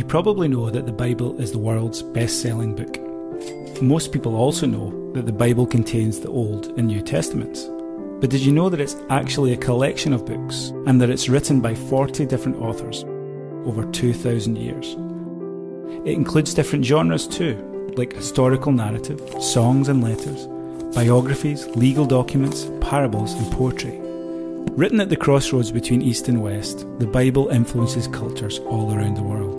You probably know that the Bible is the world's best selling book. Most people also know that the Bible contains the Old and New Testaments. But did you know that it's actually a collection of books and that it's written by 40 different authors over 2,000 years? It includes different genres too, like historical narrative, songs and letters, biographies, legal documents, parables, and poetry. Written at the crossroads between East and West, the Bible influences cultures all around the world.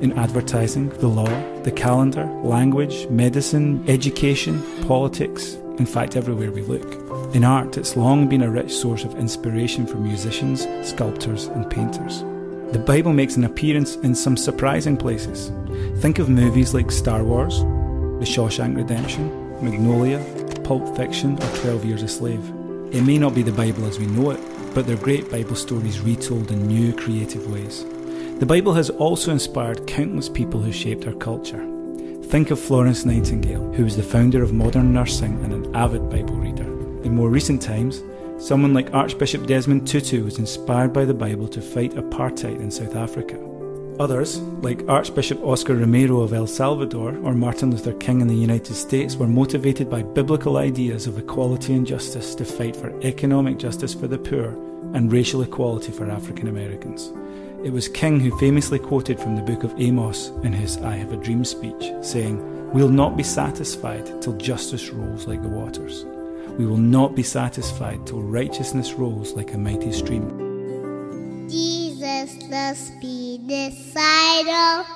In advertising, the law, the calendar, language, medicine, education, politics, in fact, everywhere we look. In art, it's long been a rich source of inspiration for musicians, sculptors, and painters. The Bible makes an appearance in some surprising places. Think of movies like Star Wars, The Shawshank Redemption, Magnolia, Pulp Fiction, or 12 Years a Slave. It may not be the Bible as we know it, but they're great Bible stories retold in new, creative ways. The Bible has also inspired countless people who shaped our culture. Think of Florence Nightingale, who was the founder of modern nursing and an avid Bible reader. In more recent times, someone like Archbishop Desmond Tutu was inspired by the Bible to fight apartheid in South Africa. Others, like Archbishop Oscar Romero of El Salvador or Martin Luther King in the United States, were motivated by biblical ideas of equality and justice to fight for economic justice for the poor and racial equality for African Americans. It was King who famously quoted from the book of Amos in his I Have a Dream speech, saying, We'll not be satisfied till justice rolls like the waters. We will not be satisfied till righteousness rolls like a mighty stream. Jesus must be decided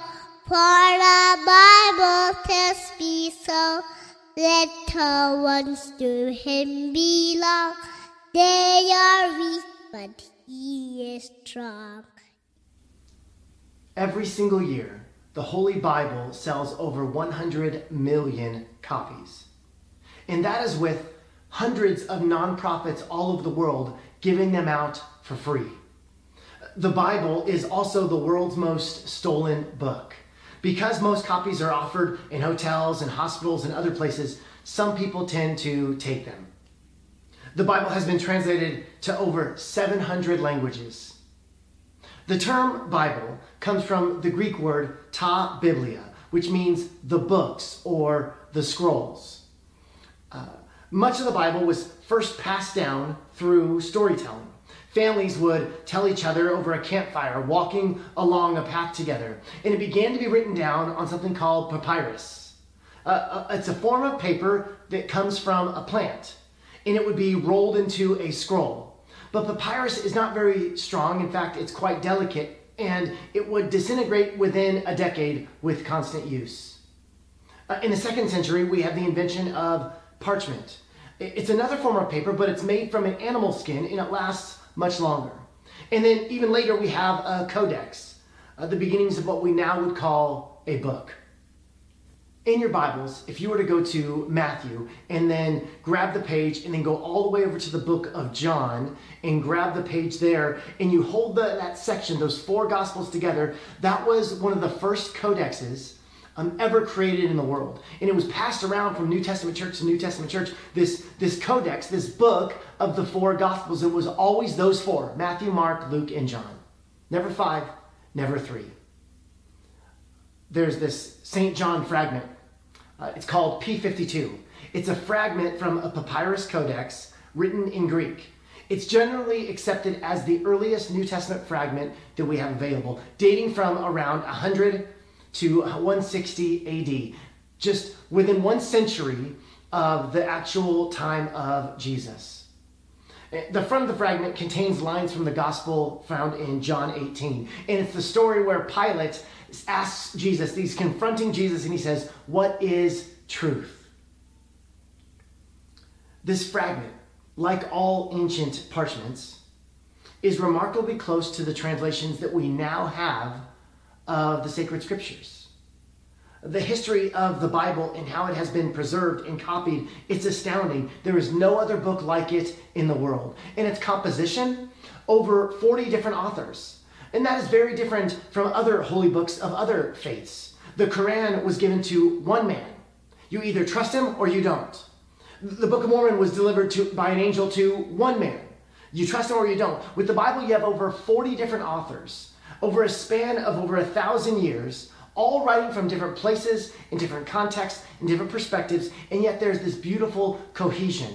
for the Bible to be so. Little ones to him belong. They are weak, but he is strong. Every single year, the Holy Bible sells over 100 million copies. And that is with hundreds of nonprofits all over the world giving them out for free. The Bible is also the world's most stolen book. Because most copies are offered in hotels and hospitals and other places, some people tend to take them. The Bible has been translated to over 700 languages. The term Bible comes from the Greek word ta biblia, which means the books or the scrolls. Uh, much of the Bible was first passed down through storytelling. Families would tell each other over a campfire, walking along a path together. And it began to be written down on something called papyrus. Uh, uh, it's a form of paper that comes from a plant, and it would be rolled into a scroll. But papyrus is not very strong. In fact, it's quite delicate and it would disintegrate within a decade with constant use. Uh, in the second century, we have the invention of parchment. It's another form of paper, but it's made from an animal skin and it lasts much longer. And then even later, we have a codex, uh, the beginnings of what we now would call a book in your Bibles, if you were to go to Matthew and then grab the page and then go all the way over to the book of John and grab the page there and you hold the, that section, those four Gospels together, that was one of the first codexes um, ever created in the world. And it was passed around from New Testament church to New Testament church. This, this codex, this book of the four Gospels, it was always those four Matthew, Mark, Luke, and John. Never five, never three. There's this St. John fragment uh, it's called P52. It's a fragment from a papyrus codex written in Greek. It's generally accepted as the earliest New Testament fragment that we have available, dating from around 100 to 160 AD, just within one century of the actual time of Jesus. The front of the fragment contains lines from the gospel found in John 18. And it's the story where Pilate asks Jesus, he's confronting Jesus, and he says, What is truth? This fragment, like all ancient parchments, is remarkably close to the translations that we now have of the sacred scriptures. The history of the Bible and how it has been preserved and copied, it's astounding. There is no other book like it in the world. In its composition, over 40 different authors and that is very different from other holy books of other faiths. The Quran was given to one man. You either trust him or you don't. The Book of Mormon was delivered to, by an angel to one man. You trust him or you don't. With the Bible, you have over 40 different authors over a span of over a thousand years, all writing from different places, in different contexts, in different perspectives, and yet there's this beautiful cohesion.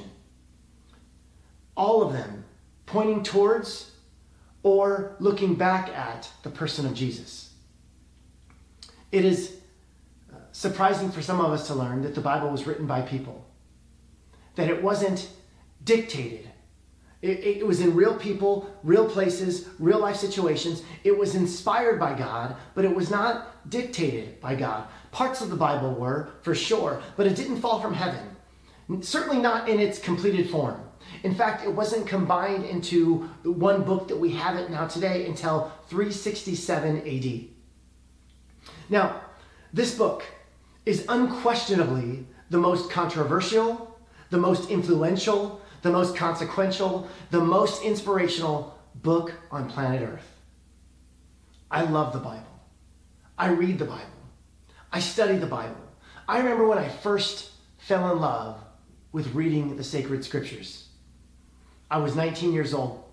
All of them pointing towards or looking back at the person of Jesus. It is uh, surprising for some of us to learn that the Bible was written by people, that it wasn't dictated. It, it, was in real people, real places, real life situations. It was inspired by God, but it was not dictated by God. Parts of the Bible were, for sure, but it didn't fall from heaven. Certainly not in its completed form. In fact, it wasn't combined into one book that we have it now today until 367 AD. Now, this book is unquestionably the most controversial, the most influential, the most consequential, the most inspirational book on planet Earth. I love the Bible. I read the Bible. I study the Bible. I remember when I first fell in love with reading the sacred scriptures. I was 19 years old.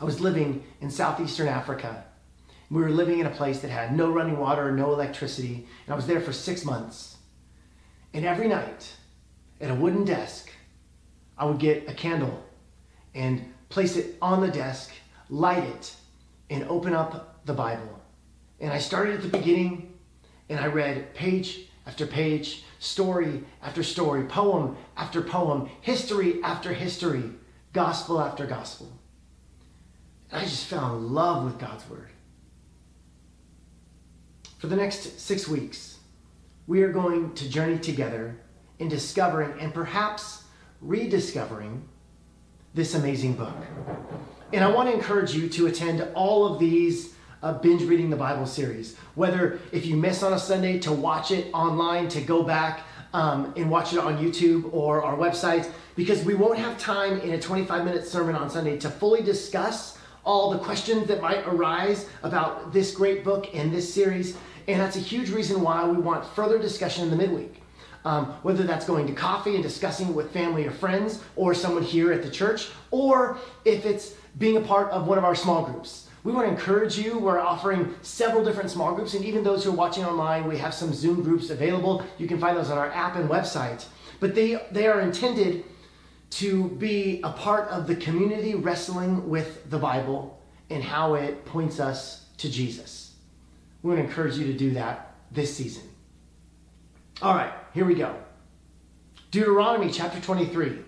I was living in southeastern Africa. We were living in a place that had no running water, no electricity, and I was there for six months. And every night, at a wooden desk, I would get a candle and place it on the desk, light it, and open up the Bible. And I started at the beginning and I read page after page, story after story, poem after poem, history after history gospel after gospel. And I just fell in love with God's Word. For the next six weeks, we are going to journey together in discovering and perhaps rediscovering this amazing book. And I want to encourage you to attend all of these uh, binge reading the Bible series. Whether if you miss on a Sunday, to watch it online, to go back um, and watch it on YouTube or our website because we won't have time in a 25 minute sermon on Sunday to fully discuss all the questions that might arise about this great book and this series. And that's a huge reason why we want further discussion in the midweek. Um, whether that's going to coffee and discussing it with family or friends or someone here at the church, or if it's being a part of one of our small groups. We want to encourage you. We're offering several different small groups, and even those who are watching online, we have some Zoom groups available. You can find those on our app and website. But they, they are intended to be a part of the community wrestling with the Bible and how it points us to Jesus. We want to encourage you to do that this season. All right, here we go. Deuteronomy chapter 23.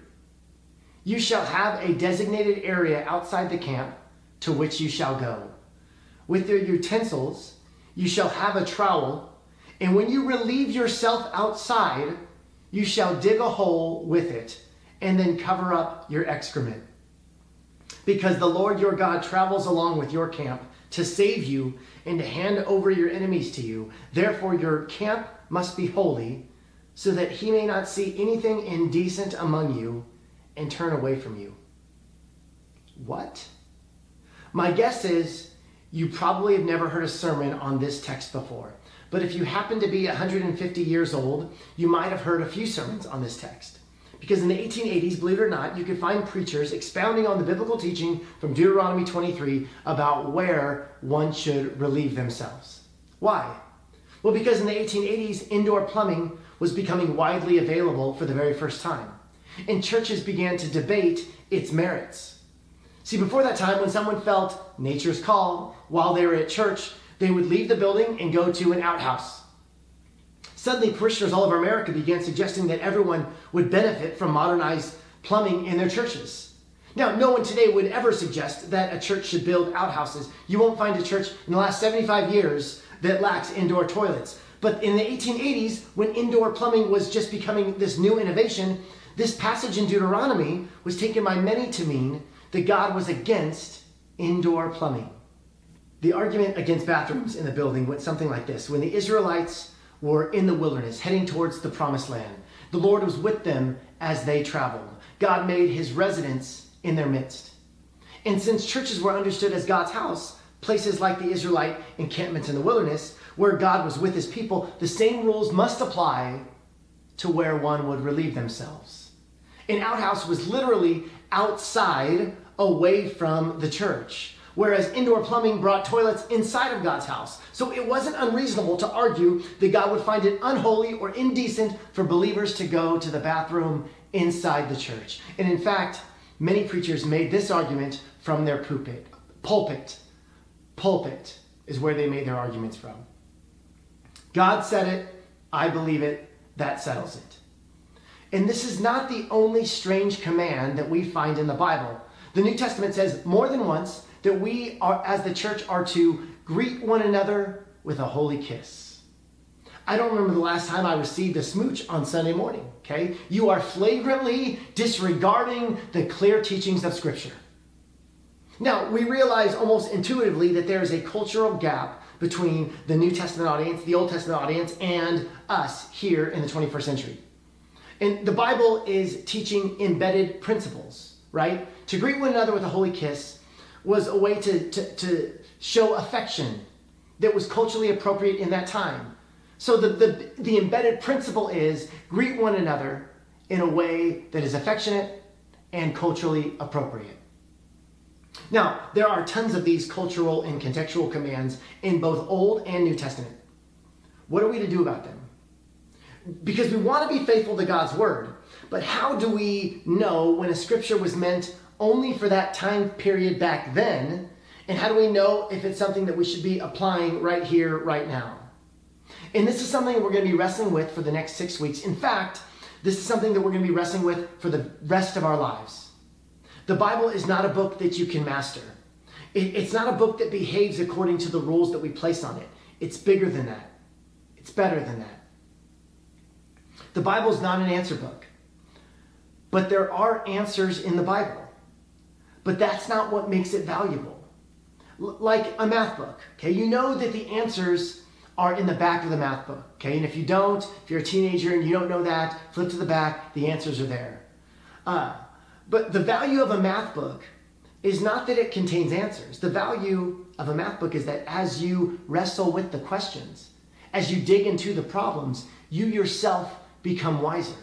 You shall have a designated area outside the camp to which you shall go. With your utensils, you shall have a trowel, and when you relieve yourself outside, you shall dig a hole with it and then cover up your excrement. Because the Lord your God travels along with your camp to save you and to hand over your enemies to you. Therefore, your camp must be holy, so that he may not see anything indecent among you and turn away from you. What? My guess is you probably have never heard a sermon on this text before. But if you happen to be 150 years old, you might have heard a few sermons on this text. Because in the 1880s, believe it or not, you could find preachers expounding on the biblical teaching from Deuteronomy 23 about where one should relieve themselves. Why? Well, because in the 1880s, indoor plumbing was becoming widely available for the very first time, and churches began to debate its merits. See, before that time, when someone felt nature's call while they were at church, they would leave the building and go to an outhouse. Suddenly, parishioners all over America began suggesting that everyone would benefit from modernized plumbing in their churches. Now, no one today would ever suggest that a church should build outhouses. You won't find a church in the last 75 years that lacks indoor toilets. But in the 1880s, when indoor plumbing was just becoming this new innovation, this passage in Deuteronomy was taken by many to mean that God was against indoor plumbing. The argument against bathrooms in the building went something like this When the Israelites were in the wilderness, heading towards the promised land. The Lord was with them as they traveled. God made his residence in their midst. And since churches were understood as God's house, places like the Israelite encampments in the wilderness, where God was with his people, the same rules must apply to where one would relieve themselves. An outhouse was literally outside, away from the church. whereas indoor plumbing brought toilets inside of God's house. So it wasn't unreasonable to argue that God would find it unholy or indecent for believers to go to the bathroom inside the church. And in fact, many preachers made this argument from their pulpit. Pulpit. Pulpit is where they made their arguments from. God said it, I believe it, that settles it. And this is not the only strange command that we find in the Bible. The New Testament says more than once that we are, as the church, are to greet one another with a holy kiss. I don't remember the last time I received a smooch on Sunday morning, okay? You are flagrantly disregarding the clear teachings of Scripture. Now, we realize almost intuitively that there is a cultural gap between the New Testament audience, the Old Testament audience, and us here in the 21st century. And the Bible is teaching embedded principles, right? To greet one another with a holy kiss was a way to, to, to show affection that was culturally appropriate in that time. So the, the, the embedded principle is greet one another in a way that is affectionate and culturally appropriate. Now, there are tons of these cultural and contextual commands in both Old and New Testament. What are we to do about them? Because we want to be faithful to God's word, but how do we know when a scripture was meant only for that time period back then? And how do we know if it's something that we should be applying right here, right now? And this is something we're going to be wrestling with for the next six weeks. In fact, this is something that we're going to be wrestling with for the rest of our lives. The Bible is not a book that you can master. It, it's not a book that behaves according to the rules that we place on it. It's bigger than that, it's better than that. The Bible is not an answer book, but there are answers in the Bible. But that's not what makes it valuable. L- like a math book, okay? You know that the answers are in the back of the math book, okay? And if you don't, if you're a teenager and you don't know that, flip to the back, the answers are there. Uh, but the value of a math book is not that it contains answers. The value of a math book is that as you wrestle with the questions, as you dig into the problems, you yourself become wiser.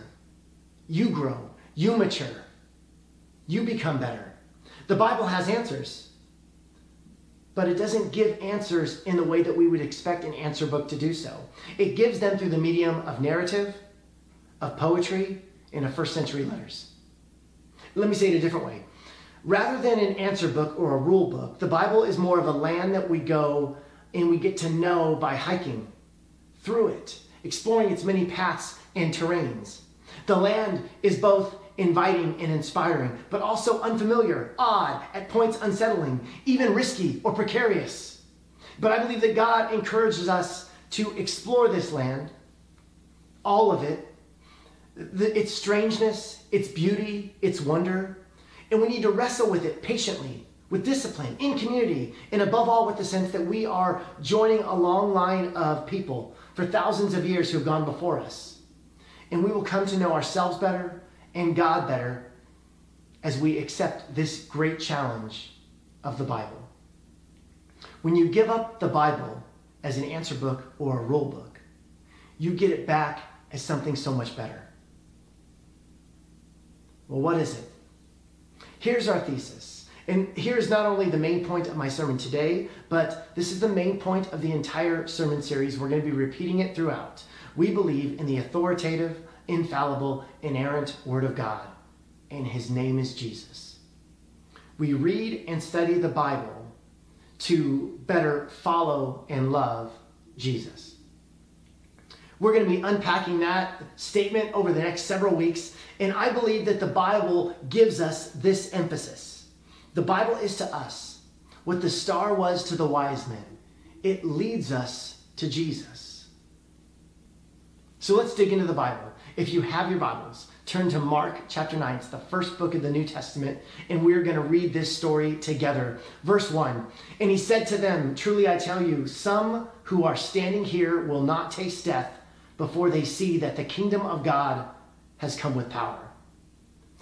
You grow, you mature, you become better. The Bible has answers, but it doesn't give answers in the way that we would expect an answer book to do so. It gives them through the medium of narrative, of poetry, and of first century letters. Let me say it a different way. Rather than an answer book or a rule book, the Bible is more of a land that we go and we get to know by hiking through it, exploring its many paths and terrains. The land is both inviting and inspiring, but also unfamiliar, odd, at points unsettling, even risky or precarious. But I believe that God encourages us to explore this land, all of it, the, its strangeness, its beauty, its wonder. And we need to wrestle with it patiently, with discipline, in community, and above all with the sense that we are joining a long line of people for thousands of years who have gone before us. And we will come to know ourselves better and God better as we accept this great challenge of the Bible. When you give up the Bible as an answer book or a rule book, you get it back as something so much better. Well, what is it? Here's our thesis. And here's not only the main point of my sermon today, but this is the main point of the entire sermon series. We're going to be repeating it throughout. We believe in the authoritative, infallible, inerrant Word of God, and His name is Jesus. We read and study the Bible to better follow and love Jesus. We're going to be unpacking that statement over the next several weeks, and I believe that the Bible gives us this emphasis. The Bible is to us what the star was to the wise men, it leads us to Jesus. So let's dig into the Bible. If you have your Bibles, turn to Mark chapter 9. It's the first book of the New Testament, and we're going to read this story together. Verse 1 And he said to them, Truly I tell you, some who are standing here will not taste death before they see that the kingdom of God has come with power.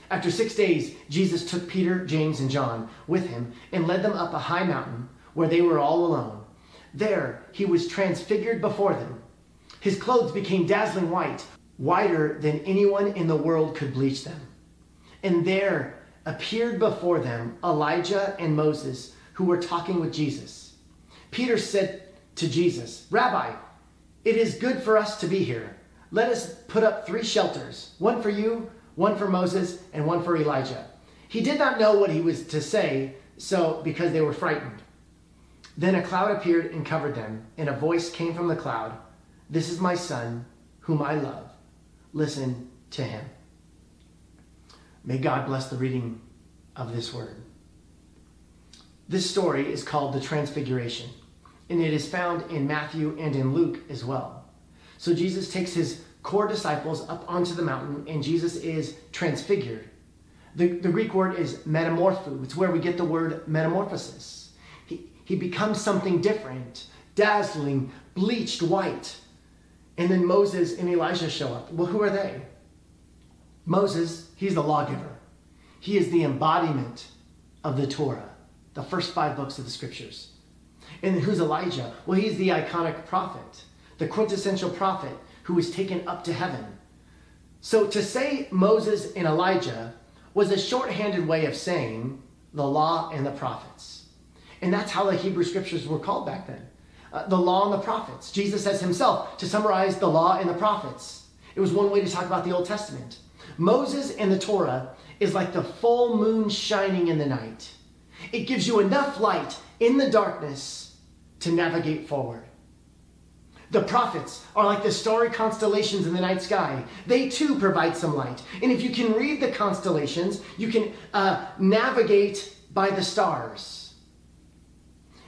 After six days, Jesus took Peter, James, and John with him and led them up a high mountain where they were all alone. There he was transfigured before them. His clothes became dazzling white, whiter than anyone in the world could bleach them. And there appeared before them Elijah and Moses, who were talking with Jesus. Peter said to Jesus, Rabbi, it is good for us to be here. Let us put up three shelters one for you, one for Moses, and one for Elijah. He did not know what he was to say, so because they were frightened. Then a cloud appeared and covered them, and a voice came from the cloud This is my son, whom I love. Listen to him. May God bless the reading of this word. This story is called the Transfiguration, and it is found in Matthew and in Luke as well. So Jesus takes his core disciples up onto the mountain, and Jesus is transfigured. The, the Greek word is metamorpho. It's where we get the word metamorphosis. He, he becomes something different, dazzling, bleached white. And then Moses and Elijah show up. Well, who are they? Moses, he's the lawgiver. He is the embodiment of the Torah, the first five books of the scriptures. And who's Elijah? Well, he's the iconic prophet, the quintessential prophet who was taken up to heaven. So to say Moses and Elijah was a shorthanded way of saying the law and the prophets. And that's how the Hebrew scriptures were called back then. Uh, the law and the prophets. Jesus says himself to summarize the law and the prophets. It was one way to talk about the Old Testament. Moses and the Torah is like the full moon shining in the night. It gives you enough light in the darkness to navigate forward. The prophets are like the starry constellations in the night sky. They too provide some light. And if you can read the constellations, you can uh, navigate by the stars.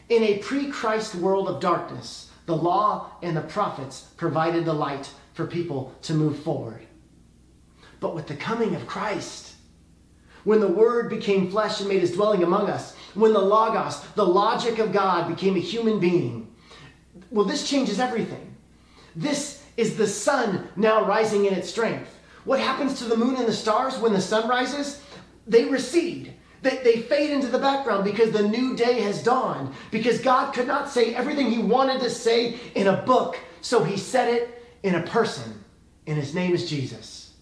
In a pre Christ world of darkness, the law and the prophets provided the light for people to move forward. But with the coming of Christ, when the Word became flesh and made his dwelling among us, when the Logos, the logic of God, became a human being, well, this changes everything. This is the sun now rising in its strength. What happens to the moon and the stars when the sun rises? They recede. They, they fade into the background because the new day has dawned. Because God could not say everything he wanted to say in a book, so he said it in a person, and his name is Jesus.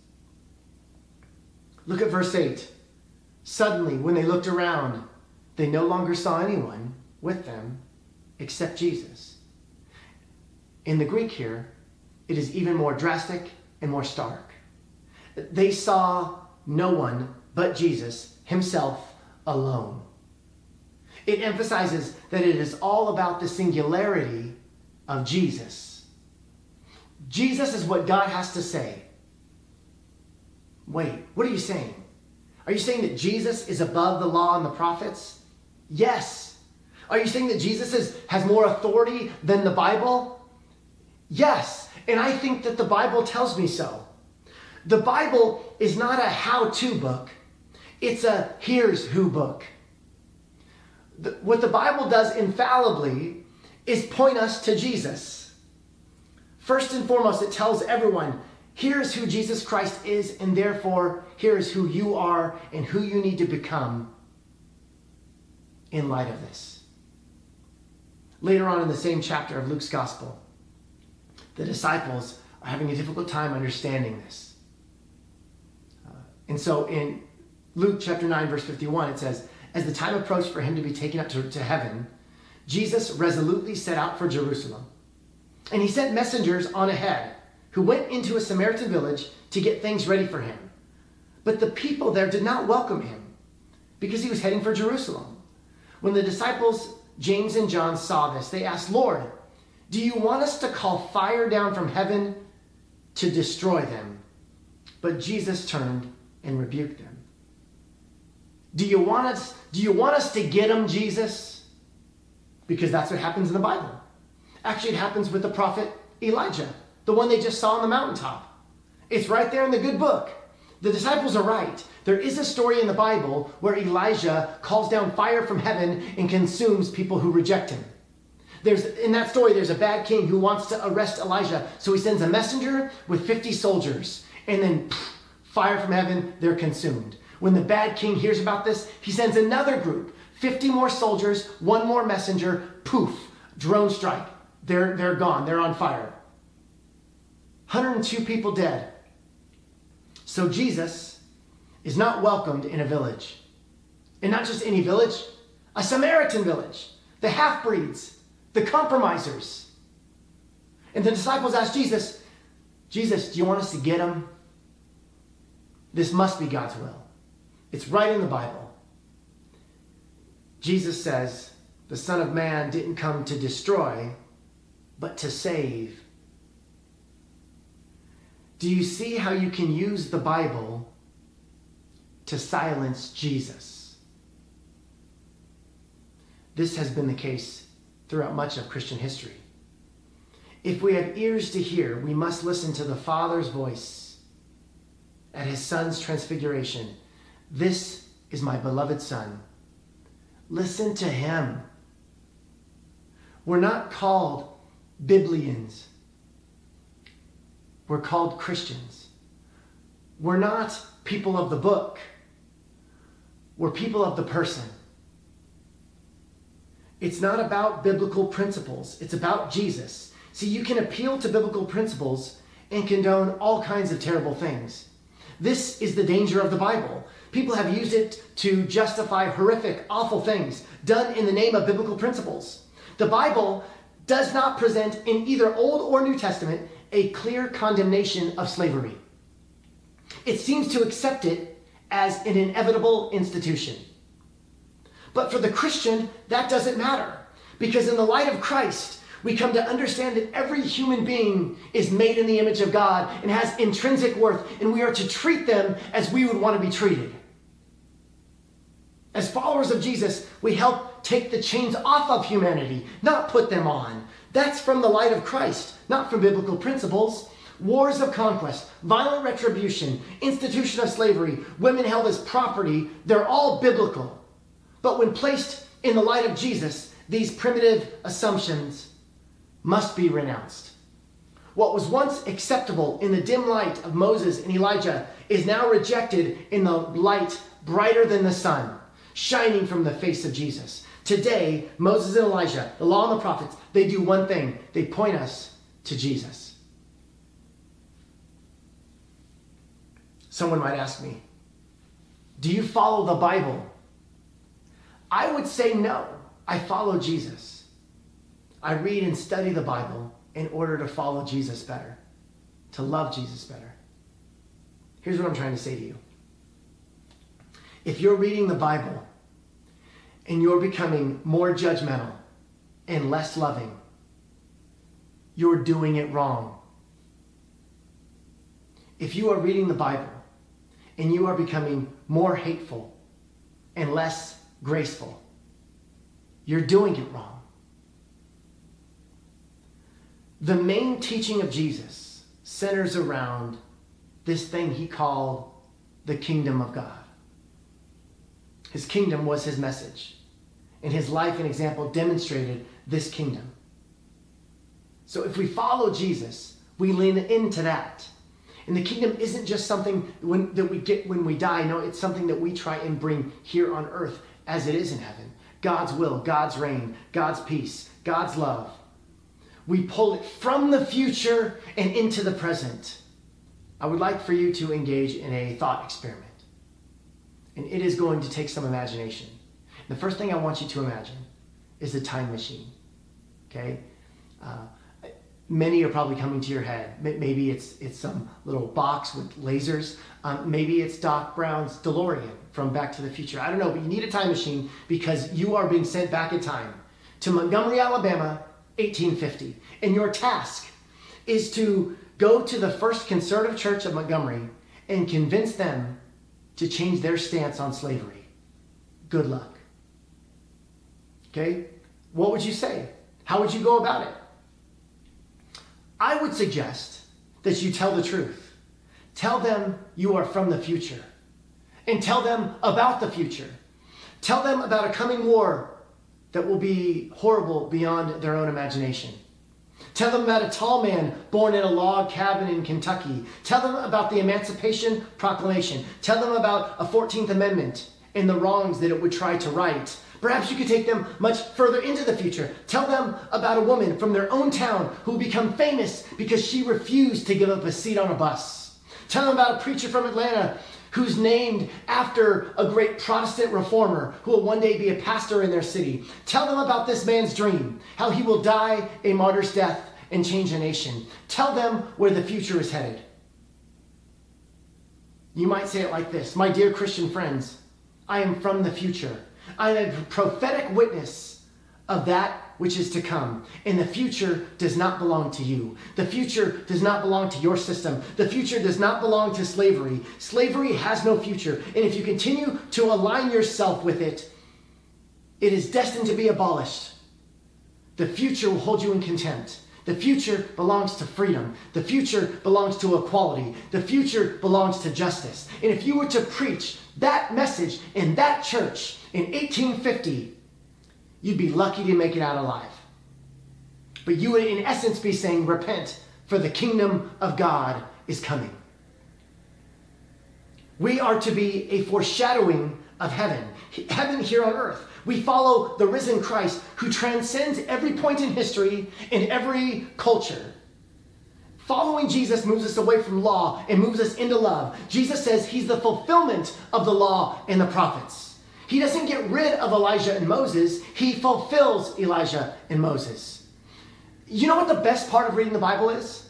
Look at verse 8. Suddenly, when they looked around, they no longer saw anyone with them except Jesus. In the Greek here, it is even more drastic and more stark. They saw no one but Jesus himself alone. It emphasizes that it is all about the singularity of Jesus. Jesus is what God has to say. Wait, what are you saying? Are you saying that Jesus is above the law and the prophets? Yes. Are you saying that Jesus is, has more authority than the Bible? Yes, and I think that the Bible tells me so. The Bible is not a how to book, it's a here's who book. The, what the Bible does infallibly is point us to Jesus. First and foremost, it tells everyone here's who Jesus Christ is, and therefore, here's who you are and who you need to become in light of this. Later on in the same chapter of Luke's Gospel, the disciples are having a difficult time understanding this. Uh, and so in Luke chapter 9, verse 51, it says, As the time approached for him to be taken up to, to heaven, Jesus resolutely set out for Jerusalem. And he sent messengers on ahead who went into a Samaritan village to get things ready for him. But the people there did not welcome him because he was heading for Jerusalem. When the disciples, James and John, saw this, they asked, Lord, do you want us to call fire down from heaven to destroy them? But Jesus turned and rebuked them. Do you want us, do you want us to get them, Jesus? Because that's what happens in the Bible. Actually, it happens with the prophet Elijah, the one they just saw on the mountaintop. It's right there in the good book. The disciples are right. There is a story in the Bible where Elijah calls down fire from heaven and consumes people who reject him. There's, in that story, there's a bad king who wants to arrest Elijah. So he sends a messenger with 50 soldiers. And then pff, fire from heaven, they're consumed. When the bad king hears about this, he sends another group 50 more soldiers, one more messenger, poof, drone strike. They're, they're gone, they're on fire. 102 people dead. So Jesus is not welcomed in a village. And not just any village, a Samaritan village, the half breeds, the compromisers. And the disciples asked Jesus, Jesus, do you want us to get them? This must be God's will. It's right in the Bible. Jesus says, the Son of Man didn't come to destroy, but to save. Do you see how you can use the Bible to silence Jesus? This has been the case throughout much of Christian history. If we have ears to hear, we must listen to the Father's voice at his Son's transfiguration. This is my beloved Son. Listen to him. We're not called Biblians. We're called Christians. We're not people of the book. We're people of the person. It's not about biblical principles, it's about Jesus. See, you can appeal to biblical principles and condone all kinds of terrible things. This is the danger of the Bible. People have used it to justify horrific, awful things done in the name of biblical principles. The Bible does not present in either Old or New Testament a clear condemnation of slavery. It seems to accept it as an inevitable institution. But for the Christian, that doesn't matter. Because in the light of Christ, we come to understand that every human being is made in the image of God and has intrinsic worth, and we are to treat them as we would want to be treated. As followers of Jesus, we help take the chains off of humanity, not put them on. That's from the light of Christ, not from biblical principles. Wars of conquest, violent retribution, institution of slavery, women held as property, they're all biblical. But when placed in the light of Jesus, these primitive assumptions must be renounced. What was once acceptable in the dim light of Moses and Elijah is now rejected in the light brighter than the sun, shining from the face of Jesus. Today, Moses and Elijah, the law and the prophets, they do one thing they point us to Jesus. Someone might ask me, Do you follow the Bible? I would say no. I follow Jesus. I read and study the Bible in order to follow Jesus better, to love Jesus better. Here's what I'm trying to say to you. If you're reading the Bible and you're becoming more judgmental and less loving, you're doing it wrong. If you are reading the Bible and you are becoming more hateful and less graceful, you're doing it wrong. The main teaching of Jesus centers around this thing he called the kingdom of God. His kingdom was his message, and his life and example demonstrated this kingdom. So if we follow Jesus, we lean into that. And the kingdom isn't just something when, that we get when we die. No, it's something that we try and bring here on earth as it is in heaven. God's will, God's reign, God's peace, God's love. We pull it from the future and into the present. I would like for you to engage in a thought experiment. And it is going to take some imagination. The first thing I want you to imagine is a time machine. Okay? Uh, many are probably coming to your head. Maybe it's it's some little box with lasers. Um, maybe it's Doc Brown's DeLorean from Back to the Future. I don't know, but you need a time machine because you are being sent back in time to Montgomery, Alabama, 1850. And your task is to go to the first conservative church of Montgomery and convince them to change their stance on slavery. Good luck. Okay? What would you say? How would you go about it? I would suggest that you tell the truth. Tell them you are from the future. And tell them about the future. Tell them about a coming war that will be horrible beyond their own imagination. Tell them about a tall man born in a log cabin in Kentucky. Tell them about the Emancipation Proclamation. Tell them about a 14th Amendment and the wrongs that it would try to right. Perhaps you could take them much further into the future. Tell them about a woman from their own town who will become famous because she refused to give up a seat on a bus. Tell them about a preacher from Atlanta who's named after a great Protestant reformer who will one day be a pastor in their city. Tell them about this man's dream, how he will die a martyr's death and change a nation. Tell them where the future is headed. You might say it like this My dear Christian friends, I am from the future. I am a prophetic witness of that which is to come. And the future does not belong to you. The future does not belong to your system. The future does not belong to slavery. Slavery has no future. And if you continue to align yourself with it, it is destined to be abolished. The future will hold you in contempt. The future belongs to freedom. The future belongs to equality. The future belongs to justice. And if you were to preach that message in that church in 1850, you'd be lucky to make it out alive. But you would, in essence, be saying, Repent, for the kingdom of God is coming. We are to be a foreshadowing of heaven, heaven here on earth. We follow the risen Christ who transcends every point in history and every culture. Following Jesus moves us away from law and moves us into love. Jesus says he's the fulfillment of the law and the prophets. He doesn't get rid of Elijah and Moses, he fulfills Elijah and Moses. You know what the best part of reading the Bible is?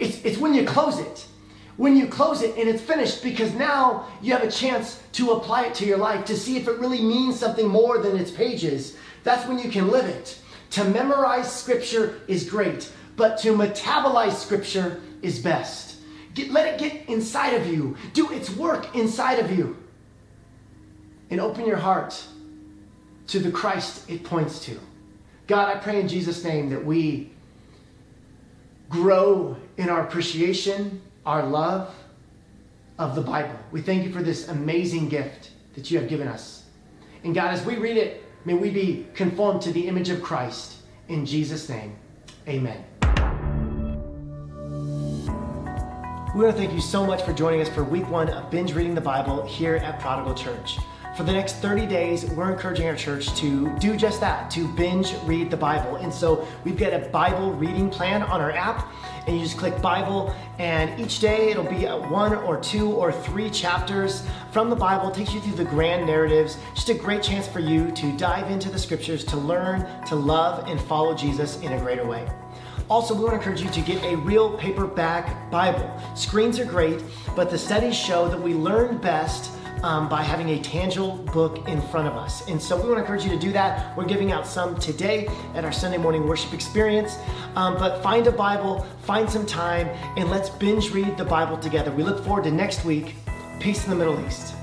It's, it's when you close it. When you close it and it's finished, because now you have a chance to apply it to your life, to see if it really means something more than its pages. That's when you can live it. To memorize scripture is great, but to metabolize scripture is best. Get, let it get inside of you, do its work inside of you and open your heart to the Christ it points to. God, I pray in Jesus' name that we grow in our appreciation, our love of the Bible. We thank you for this amazing gift that you have given us. And God, as we read it, may we be conformed to the image of Christ. In Jesus' name, amen. We want to thank you so much for joining us for week one of binge reading the Bible here at Prodigal Church. For the next 30 days, we're encouraging our church to do just that, to binge read the Bible. And so we've got a Bible reading plan on our app, and you just click Bible, and each day it'll be one or two or three chapters from the Bible, takes you through the grand narratives. Just a great chance for you to dive into the scriptures, to learn, to love, and follow Jesus in a greater way. Also, we want to encourage you to get a real paperback Bible. Screens are great, but the studies show that we learn best um, by having a tangible book in front of us. And so we want to encourage you to do that. We're giving out some today at our Sunday morning worship experience. Um, but find a Bible, find some time, and let's binge read the Bible together. We look forward to next week. Peace in the Middle East.